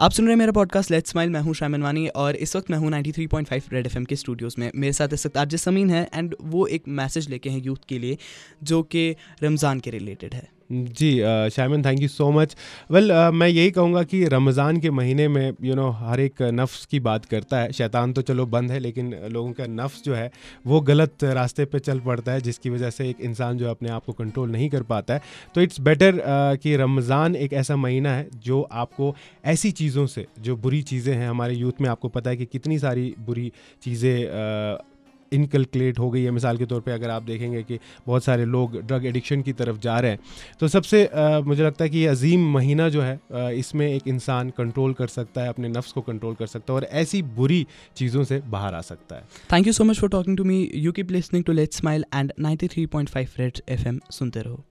आप सुन रहे हैं मेरा पॉडकास्ट लेट्स स्माइल मैं हूँ शायमनवानी और इस वक्त मैं हूँ 93.5 रेड एफएम के स्टूडियोज में। मेरे साथ इस वक्त आरजे समीन है एंड वो एक मैसेज लेके हैं यूथ के लिए, जो कि रमज़ान के रिलेटेड है। जी शायमन thank you so much well मैं यही कहूँगा कि रमज़ान के महीने में यू you नो know, हर एक नफ्स की बात करता है। शैतान तो चलो बंद है लेकिन लोगों का नफ्स जो है वो गलत रास्ते पे चल पड़ता है जिसकी वजह से एक इंसान जो है अपने आप को कंट्रोल नहीं कर पाता है। तो इट्स बेटर uh, कि रमज़ान एक ऐसा महीना है जो आपको ऐसी चीज़ों से जो बुरी चीज़ें हैं हमारे यूथ में आपको पता है कि कितनी सारी बुरी चीज़ें uh, इनकलकुलेट हो गई है। मिसाल के तौर पे अगर आप देखेंगे कि बहुत सारे लोग ड्रग एडिक्शन की तरफ़ जा रहे हैं तो सबसे आ, मुझे लगता है कि ये अजीम महीना जो है आ, इसमें एक इंसान कंट्रोल कर सकता है अपने नफ्स को कंट्रोल कर सकता है और ऐसी बुरी चीज़ों से बाहर आ सकता है। Thank you so much for talking to me you keep listening to let smile and 93.5 red FM सुनते रहो।